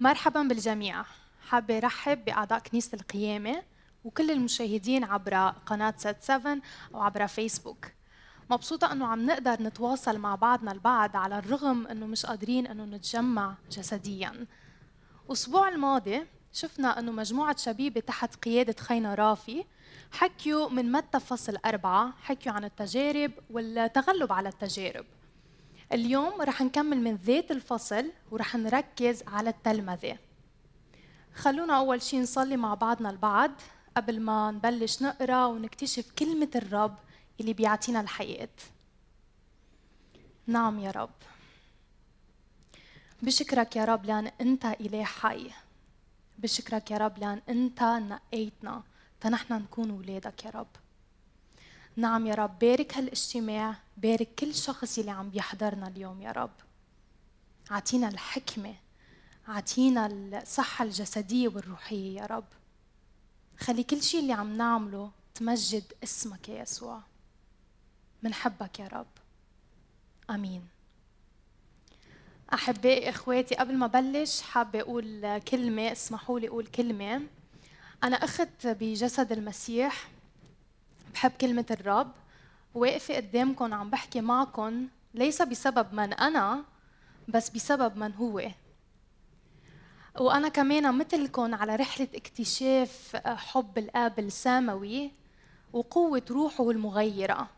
مرحبا بالجميع. حابة رحب بأعضاء كنيسة القيامة وكل المشاهدين عبر قناة سات 7 أو عبر فيسبوك. مبسوطة أنه عم نقدر نتواصل مع بعضنا البعض على الرغم أنه مش قادرين أنه نتجمع جسديا. الأسبوع الماضي شفنا أنه مجموعة شبيبة تحت قيادة خينا رافي حكيوا من متى فصل أربعة حكيوا عن التجارب والتغلب على التجارب. اليوم رح نكمل من ذات الفصل ورح نركز على التلمذة. خلونا أول شيء نصلي مع بعضنا البعض قبل ما نبلش نقرأ ونكتشف كلمة الرب اللي بيعطينا الحياة. نعم يا رب. بشكرك يا رب لأن أنت إله حي. بشكرك يا رب لأن أنت نقيتنا. تنحن نكون أولادك يا رب. نعم يا رب بارك هالاجتماع بارك كل شخص اللي عم بيحضرنا اليوم يا رب. أعطينا الحكمة أعطينا الصحة الجسدية والروحية يا رب. خلي كل شيء اللي عم نعمله تمجد اسمك يا يسوع. منحبك يا رب. آمين. أحبائي إخواتي قبل ما بلش حابة أقول كلمة اسمحوا لي أقول كلمة. أنا أخت بجسد المسيح. بحب كلمة الرب. واقفة قدامكم عم بحكي معكم ليس بسبب من أنا بس بسبب من هو. وأنا كمان مثلكم على رحلة اكتشاف حب الآب السماوي وقوة روحه المغيرة.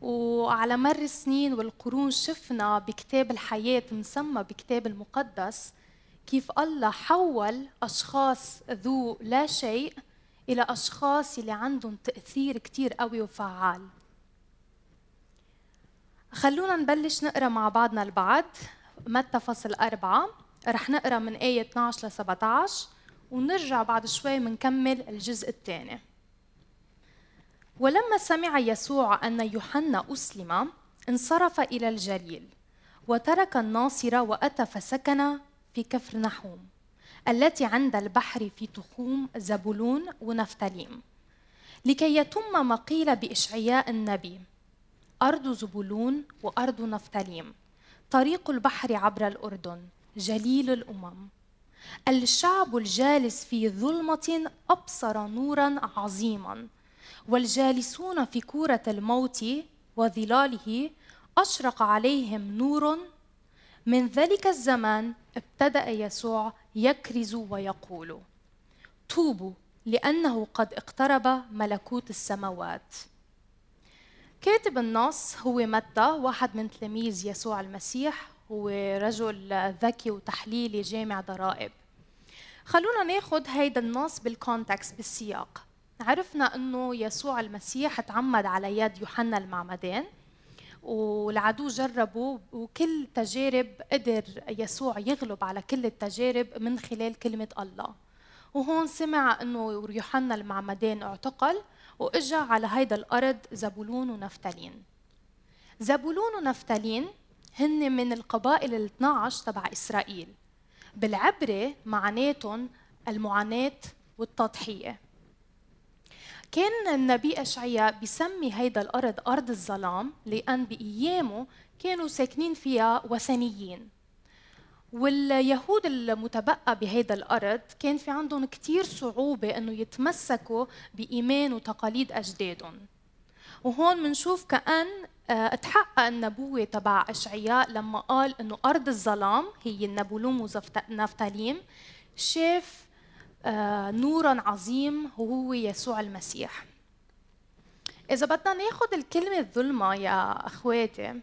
وعلى مر السنين والقرون شفنا بكتاب الحياة مسمى بكتاب المقدس كيف الله حول أشخاص ذو لا شيء إلى أشخاص اللي عندهم تأثير كتير قوي وفعال. خلونا نبلش نقرأ مع بعضنا البعض. متى فصل أربعة؟ رح نقرأ من آية 12 ل 17 ونرجع بعد شوي منكمل الجزء الثاني. ولما سمع يسوع أن يوحنا أسلم انصرف إلى الجليل وترك الناصرة وأتى فسكن في كفر نحوم. التي عند البحر في تخوم زبولون ونفتليم لكي يتم ما قيل بإشعياء النبي. أرض زبولون وأرض نفتليم طريق البحر عبر الأردن جليل الأمم. الشعب الجالس في ظلمة أبصر نورا عظيما والجالسون في كورة الموت وظلاله أشرق عليهم نور من ذلك الزمان ابتدأ يسوع يكرز ويقول توبوا لأنه قد اقترب ملكوت السماوات. كاتب النص هو متى واحد من تلاميذ يسوع المسيح هو رجل ذكي وتحليلي جامع ضرائب. خلونا ناخذ هيدا النص بالكونتكست بالسياق. عرفنا إنه يسوع المسيح تعمد على يد يوحنا المعمدان. والعدو جربوا وكل تجارب قدر يسوع يغلب على كل التجارب من خلال كلمة الله. وهون سمع إنه يوحنا المعمدان اعتقل وإجا على هيدا الأرض زبولون ونفتالين. زبولون ونفتالين هن من القبائل ال 12 تبع إسرائيل. بالعبري معناتهم المعاناة والتضحية. كان النبي أشعياء بيسمي هيدا الأرض أرض الظلام لأن بأيامه كانوا ساكنين فيها وثنيين. واليهود المتبقى بهيدا الأرض كان في عندهم كثير صعوبة إنه يتمسكوا بإيمان وتقاليد أجدادهم. وهون بنشوف كأن آه، تحقق النبوة تبع أشعياء لما قال إنه أرض الظلام هي النبولوم ونفتاليم شاف نورا عظيم وهو يسوع المسيح. إذا بدنا ناخذ الكلمة الظلمة يا أخواتي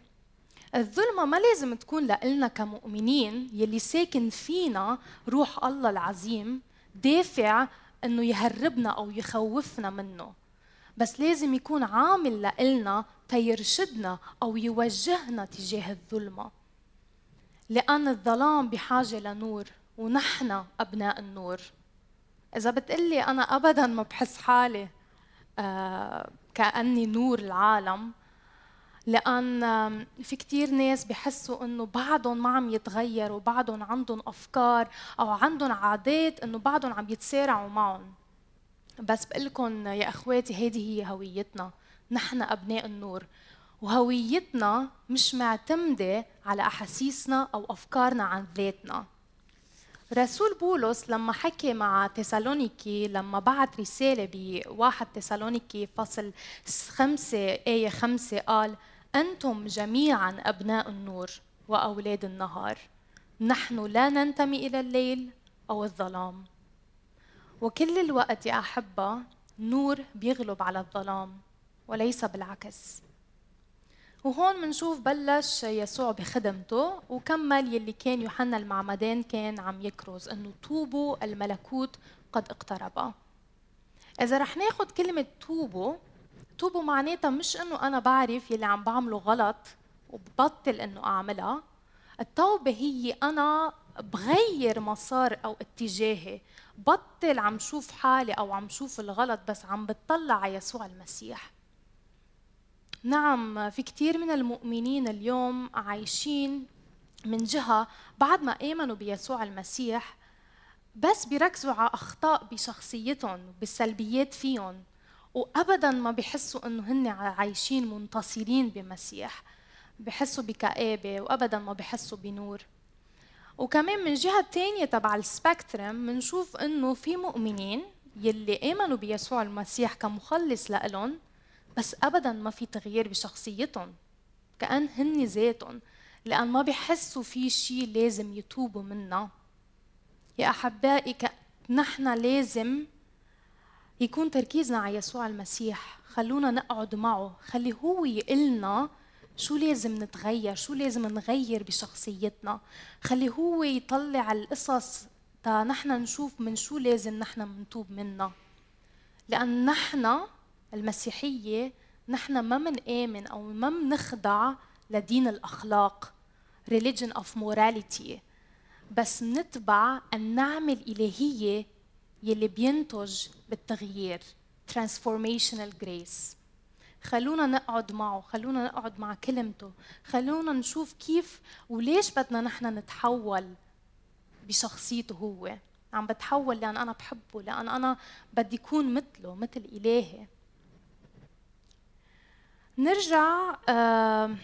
الظلمة ما لازم تكون لإلنا كمؤمنين يلي ساكن فينا روح الله العظيم دافع إنه يهربنا أو يخوفنا منه. بس لازم يكون عامل لإلنا تيرشدنا أو يوجهنا تجاه الظلمة. لأن الظلام بحاجة لنور ونحن أبناء النور. إذا بتقلي أنا أبدا ما بحس حالي آه كأني نور العالم لأن في كتير ناس بحسوا إنه بعضهم ما عم يتغيروا بعضهم عندهم أفكار أو عندهم عادات إنه بعضهم عم يتسارعوا معهم. بس بقول يا إخواتي هذه هي هويتنا. نحن أبناء النور. وهويتنا مش معتمدة على أحاسيسنا أو أفكارنا عن ذاتنا. رسول بولس لما حكي مع تسالونيكي لما بعت رسالة بواحد تسالونيكي فصل خمسة آية خمسة قال أنتم جميعا أبناء النور وأولاد النهار. نحن لا ننتمي إلى الليل أو الظلام. وكل الوقت يا أحبة نور بيغلب على الظلام وليس بالعكس. وهون منشوف بلش يسوع بخدمته وكمل يلي كان يوحنا المعمدان كان عم يكرز إنه توبوا الملكوت قد اقترب إذا رح ناخذ كلمة توبوا توبوا معناتها مش إنه أنا بعرف يلي عم بعمله غلط وببطل إنه أعملها التوبة هي أنا بغير مسار أو اتجاهي بطل عم شوف حالي أو عم شوف الغلط بس عم بتطلع على يسوع المسيح. نعم في كثير من المؤمنين اليوم عايشين من جهة بعد ما آمنوا بيسوع المسيح بس بيركزوا على أخطاء بشخصيتهم بالسلبيات فيهم وأبدا ما بيحسوا إنه هن عايشين منتصرين بمسيح بحسوا بكآبة وأبدا ما بحسوا بنور. وكمان من جهة تانية تبع السبكترم بنشوف إنه في مؤمنين يلي آمنوا بيسوع المسيح كمخلص لإلهم بس ابدا ما في تغيير بشخصيتهم كأن هن ذاتهم لأن ما بيحسوا في شيء لازم يتوبوا منه. يا أحبائي نحن لازم يكون تركيزنا على يسوع المسيح. خلونا نقعد معه. خلي هو يقلنا شو لازم نتغير شو لازم نغير بشخصيتنا. خلي هو يطلع القصص تا نحن نشوف من شو لازم نحن منتوب منا لأن نحن المسيحية نحن ما منآمن أو ما منخضع لدين الأخلاق religion of morality. بس نتبع النعمة الإلهية يلي بينتج بالتغيير transformational grace. خلونا نقعد معه خلونا نقعد مع كلمته. خلونا نشوف كيف وليش بدنا نحن نتحول بشخصيته هو. عم بتحول لأن أنا بحبه لأن أنا بدي أكون مثله مثل إلهي. نرجع آه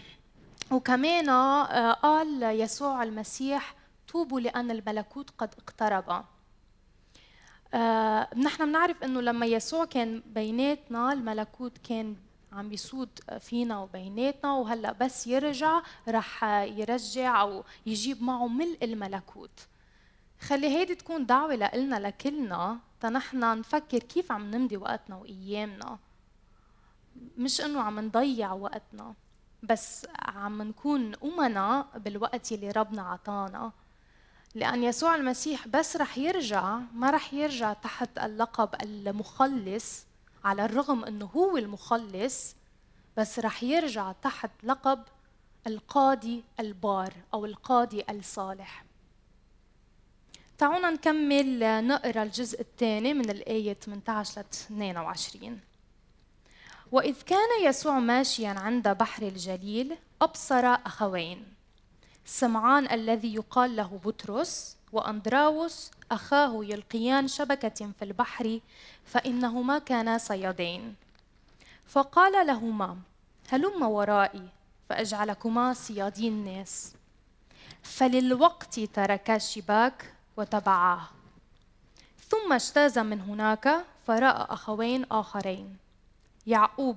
وكمان آه قال يسوع المسيح توبوا لأن الملكوت قد اقترب. آه نحن بنعرف إنه لما يسوع كان بيناتنا الملكوت كان عم بيسود فينا وبيناتنا وهلأ بس يرجع رح يرجع أو يجيب معه ملء الملكوت. خلي هيدي تكون دعوة لنا لكلنا تنحن نفكر كيف عم نمضي وقتنا وأيامنا. مش إنه عم نضيع وقتنا بس عم نكون أمنا بالوقت يلي ربنا عطانا. لأن يسوع المسيح بس رح يرجع ما رح يرجع تحت اللقب المخلص على الرغم أنه هو المخلص بس رح يرجع تحت لقب القاضي البار أو القاضي الصالح. تعالوا نكمل نقرأ الجزء الثاني من الآية 18 ل 22 وإذ كان يسوع ماشيا عند بحر الجليل أبصر أخوين. سمعان الذي يقال له بطرس وأندراوس أخاه يلقيان شبكة في البحر فإنهما كانا صيادين. فقال لهما هلم ورائي فأجعلكما صيادين الناس. فللوقت تركا الشباك وتبعاه. ثم اجتاز من هناك فرأى أخوين آخرين. يعقوب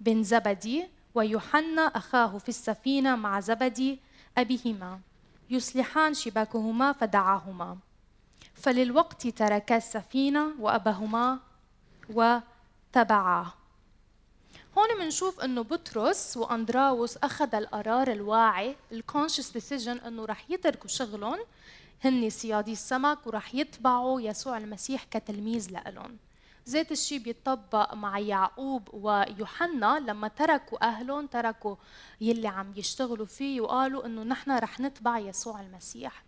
بن زبدي ويوحنا أخاه في السفينة مع زبدي أبيهما يصلحان شباكهما فدعاهما. فللوقت تركا السفينة وأباهما وتبعاه. هون بنشوف إنه بطرس وأندراوس أخذ القرار الواعي الكونشس ديسيجن إنه رح يتركوا شغلهم. هن صيادي السمك ورح يتبعوا يسوع المسيح كتلميذ لهم ذات الشيء بيطبق مع يعقوب ويوحنا لما تركوا أهلهم تركوا يلي عم يشتغلوا فيه وقالوا إنه نحن رح نتبع يسوع المسيح.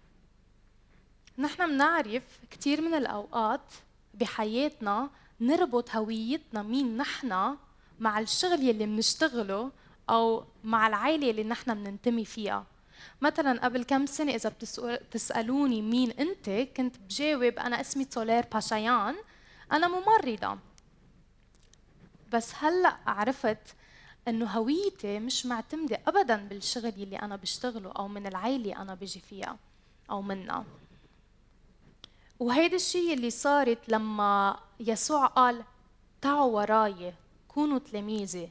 نحن بنعرف كثير من الأوقات بحياتنا نربط هويتنا مين نحن مع الشغل يلي بنشتغله أو مع العائلة اللي نحن بننتمي فيها. مثلا قبل كم سنة إذا بتسألوني مين أنت كنت بجاوب أنا اسمي سولير باشايان أنا ممرضة. بس هلأ عرفت إنه هويتي مش معتمدة ابدا بالشغل اللي أنا بشتغله أو من العائله أنا بيجي فيها أو منها. وهيدا الشيء اللي صارت لما يسوع قال تعوا وراي كونوا تلاميذي.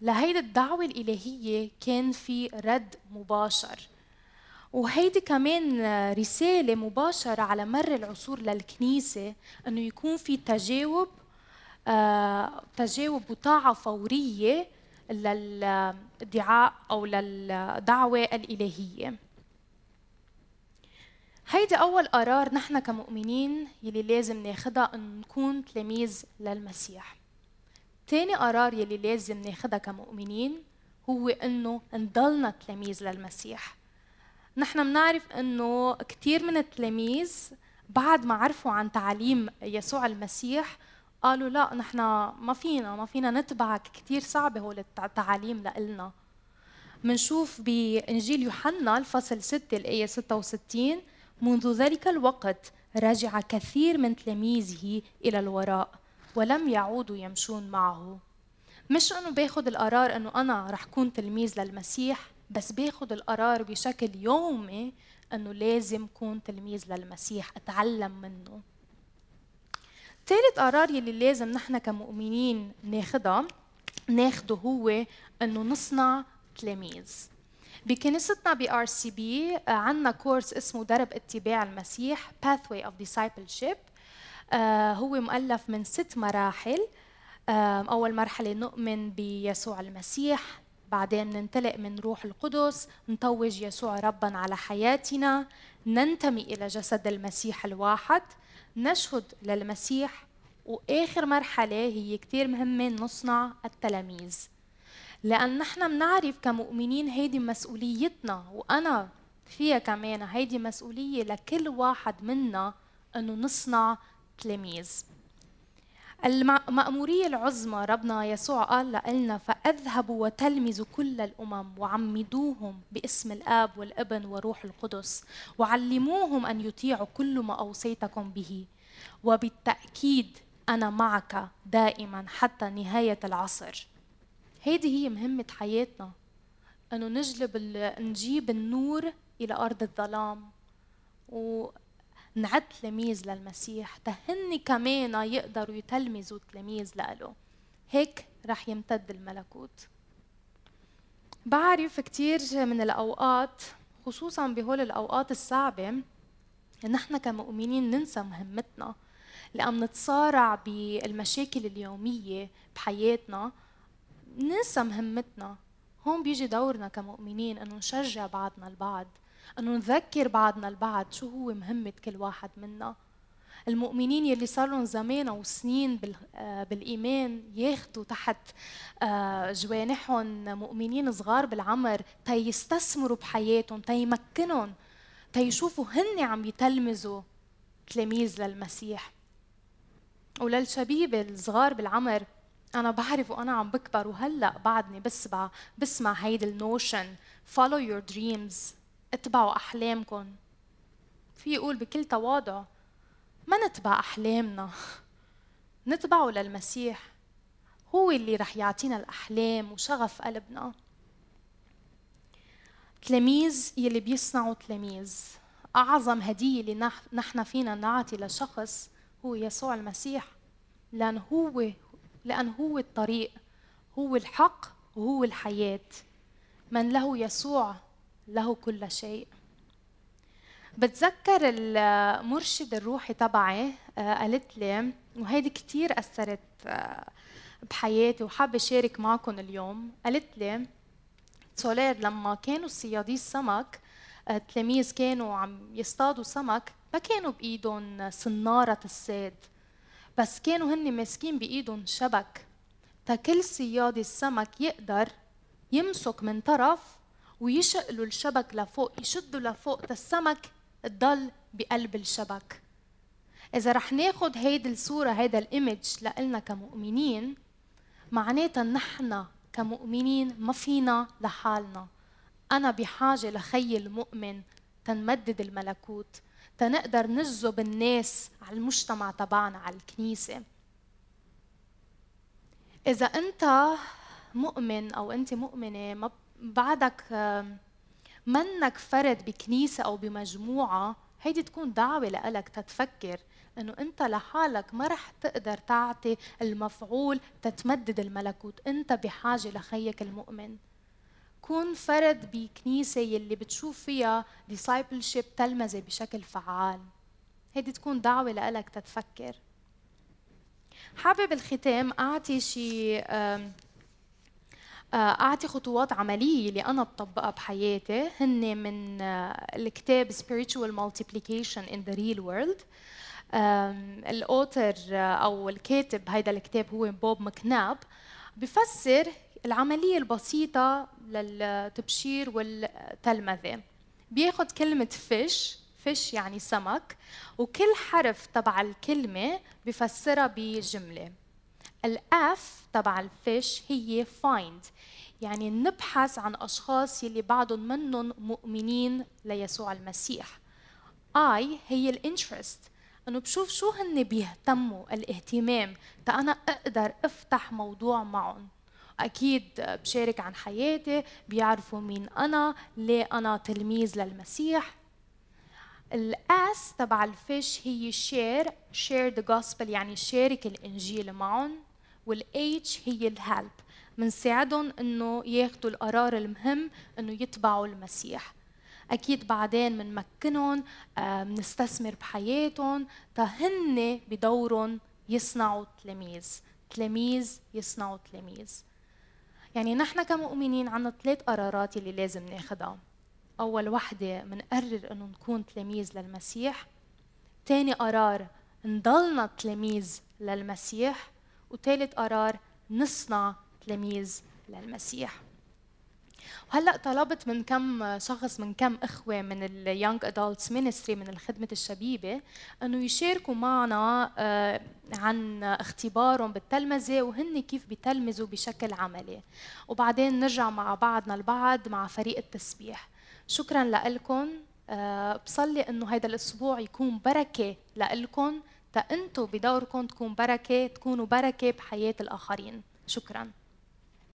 لهيدي الدعوة الإلهية كان في رد مباشر. وهيدي كمان رسالة مباشرة على مر العصور للكنيسة أنه يكون في تجاوب آه تجاوب وطاعة فورية للدعاء أو للدعوة الإلهية. هيدي أول قرار نحن كمؤمنين يلي لازم ناخدها أن نكون تلاميذ للمسيح. تاني قرار يلي لازم ناخدها كمؤمنين هو أنه نضلنا تلاميذ للمسيح. نحن بنعرف أنه كثير من التلاميذ بعد ما عرفوا عن تعاليم يسوع المسيح قالوا لا نحن ما فينا ما فينا نتبعك كثير صعبة هول التعاليم لإلنا. منشوف بإنجيل يوحنا الفصل 6 الآية 66 منذ ذلك الوقت رجع كثير من تلاميذه إلى الوراء ولم يعودوا يمشون معه. مش إنه باخذ القرار إنه أنا رح كون تلميذ للمسيح بس باخذ القرار بشكل يومي إنه لازم كون تلميذ للمسيح أتعلم منه. ثالث قرار يلي لازم نحن كمؤمنين ناخدها ناخده هو إنه نصنع تلاميذ. بكنيستنا بي RCB عندنا course اسمه درب اتباع المسيح Pathway of Discipleship. آه هو مؤلف من ست مراحل. آه أول مرحلة نؤمن بيسوع المسيح بعدين ننطلق من روح القدس نتوج يسوع ربا على حياتنا ننتمي إلى جسد المسيح الواحد نشهد للمسيح وآخر مرحلة هي كتير مهمة نصنع التلاميذ. لأن نحن بنعرف كمؤمنين هيدي مسؤوليتنا وأنا فيها كمان هيدي مسؤولية لكل واحد منا أنه نصنع تلاميذ. المأمورية العظمى ربنا يسوع قال لنا فاذهبوا وتلمذوا كل الأمم وعمدوهم باسم الآب والابن وروح القدس وعلموهم أن يطيعوا كل ما أوصيتكم به. وبالتأكيد أنا معك دائما حتى نهاية العصر. هيدي هي مهمة حياتنا أنه نجلب نجيب النور إلى أرض الظلام. ونعد تلاميذ للمسيح تهني كمان يقدروا يتلمذوا تلاميذ لإله. هيك رح يمتد الملكوت. بعرف كثير من الأوقات خصوصا بهول الأوقات الصعبة نحن كمؤمنين ننسى مهمتنا. لأن نتصارع بالمشاكل اليومية بحياتنا ننسى مهمتنا. هون بيجي دورنا كمؤمنين إنه نشجع بعضنا البعض. انه نذكر بعضنا البعض شو هو مهمة كل واحد منا. المؤمنين يلي صار لهم زمان وسنين آه، بالإيمان ياخذوا تحت آه، جوانحهم مؤمنين صغار بالعمر تيستثمروا بحياتهم تيمكنهم تيشوفوا هن عم يتلمذوا تلاميذ للمسيح. وللشبيبة الصغار بالعمر أنا بعرف وأنا عم بكبر وهلأ بعدني بسمع بسمع هيدي النوشن follow your dreams. اتبعوا أحلامكم. في يقول بكل تواضع ما نتبع أحلامنا؟ نتبعه للمسيح. هو اللي رح يعطينا الأحلام وشغف قلبنا. تلاميذ يلي بيصنعوا تلاميذ. أعظم هدية اللي نحن فينا نعطي لشخص هو يسوع المسيح. لأن هو لأن هو الطريق هو الحق وهو الحياة. من له يسوع له كل شيء. بتذكر المرشد الروحي تبعي آه، قالت لي وهيدي كثير أثرت آه، بحياتي وحابة أشارك معكم اليوم. قالت لي سولير لما كانوا صيادي السمك التلاميذ آه، كانوا عم يصطادوا سمك ما كانوا بإيدهم صنارة الصيد بس كانوا هن ماسكين بايدهم شبك. تكل صياد السمك يقدر يمسك من طرف ويشقلوا الشبك لفوق يشدوا لفوق السمك تضل بقلب الشبك. إذا رح ناخد هيدي الصورة هيدا الإيمج لإلنا كمؤمنين معناتها نحن كمؤمنين ما فينا لحالنا. أنا بحاجة لخي المؤمن تنمدد الملكوت تنقدر نجذب الناس على المجتمع تبعنا على الكنيسة. إذا أنت مؤمن أو أنت مؤمنة ما بعدك منك فرد بكنيسة أو بمجموعة هيدي تكون دعوة لك تتفكر إنه أنت لحالك ما رح تقدر تعطي المفعول تتمدد الملكوت. أنت بحاجة لخيك المؤمن. كون فرد بكنيسة يلي بتشوف فيها discipleship تلمذة بشكل فعال هيدي تكون دعوة لك تتفكر. حابب الختام أعطي شيء آه، أعطي خطوات عملية اللي أنا بطبقها بحياتي. هن من آه، الكتاب spiritual multiplication in the real world. الأوتر آه، أو الكاتب هيدا الكتاب هو بوب مكناب. بفسر العملية البسيطة للتبشير والتلمذة. بياخذ كلمة فيش فيش يعني سمك وكل حرف تبع الكلمة بفسرها بجملة. الأف تبع الفيش هي find. يعني نبحث عن أشخاص يلي بعضهم منهم مؤمنين ليسوع المسيح. I هي الانترست أنه بشوف شو هن بيهتموا الاهتمام تا أنا أقدر أفتح موضوع معهم. أكيد بشارك عن حياتي بيعرفوا مين أنا ليه أنا تلميذ للمسيح. ال S تبع ال fish هي share share the gospel يعني شارك الإنجيل معهم. وال H هي ال help. بنساعدهم إنه ياخذوا القرار المهم إنه يتبعوا المسيح. أكيد بعدين بنمكنهم بنستثمر بحياتهم تهن بدورهم يصنعوا تلاميذ. تلاميذ يصنعوا تلاميذ. يعني نحن كمؤمنين عنا ثلاث قرارات اللي لازم ناخدها أول وحدة منقرر إنه نكون تلاميذ للمسيح. تاني قرار نضلنا تلاميذ للمسيح. وثالث قرار نصنع تلاميذ للمسيح. وهلأ طلبت من كم شخص من كم إخوة من ال young adults ministry من الخدمة الشبيبة إنه يشاركوا معنا آه، عن اختبارهم بالتلمذة وهن كيف بيتلمذوا بشكل عملي. وبعدين نرجع مع بعضنا البعض مع فريق التسبيح. شكرا لكم آه، بصلي إنه هذا الأسبوع يكون بركة لكم أنتم بدوركم تكون بركة تكونوا بركة بحياة الآخرين. شكرا.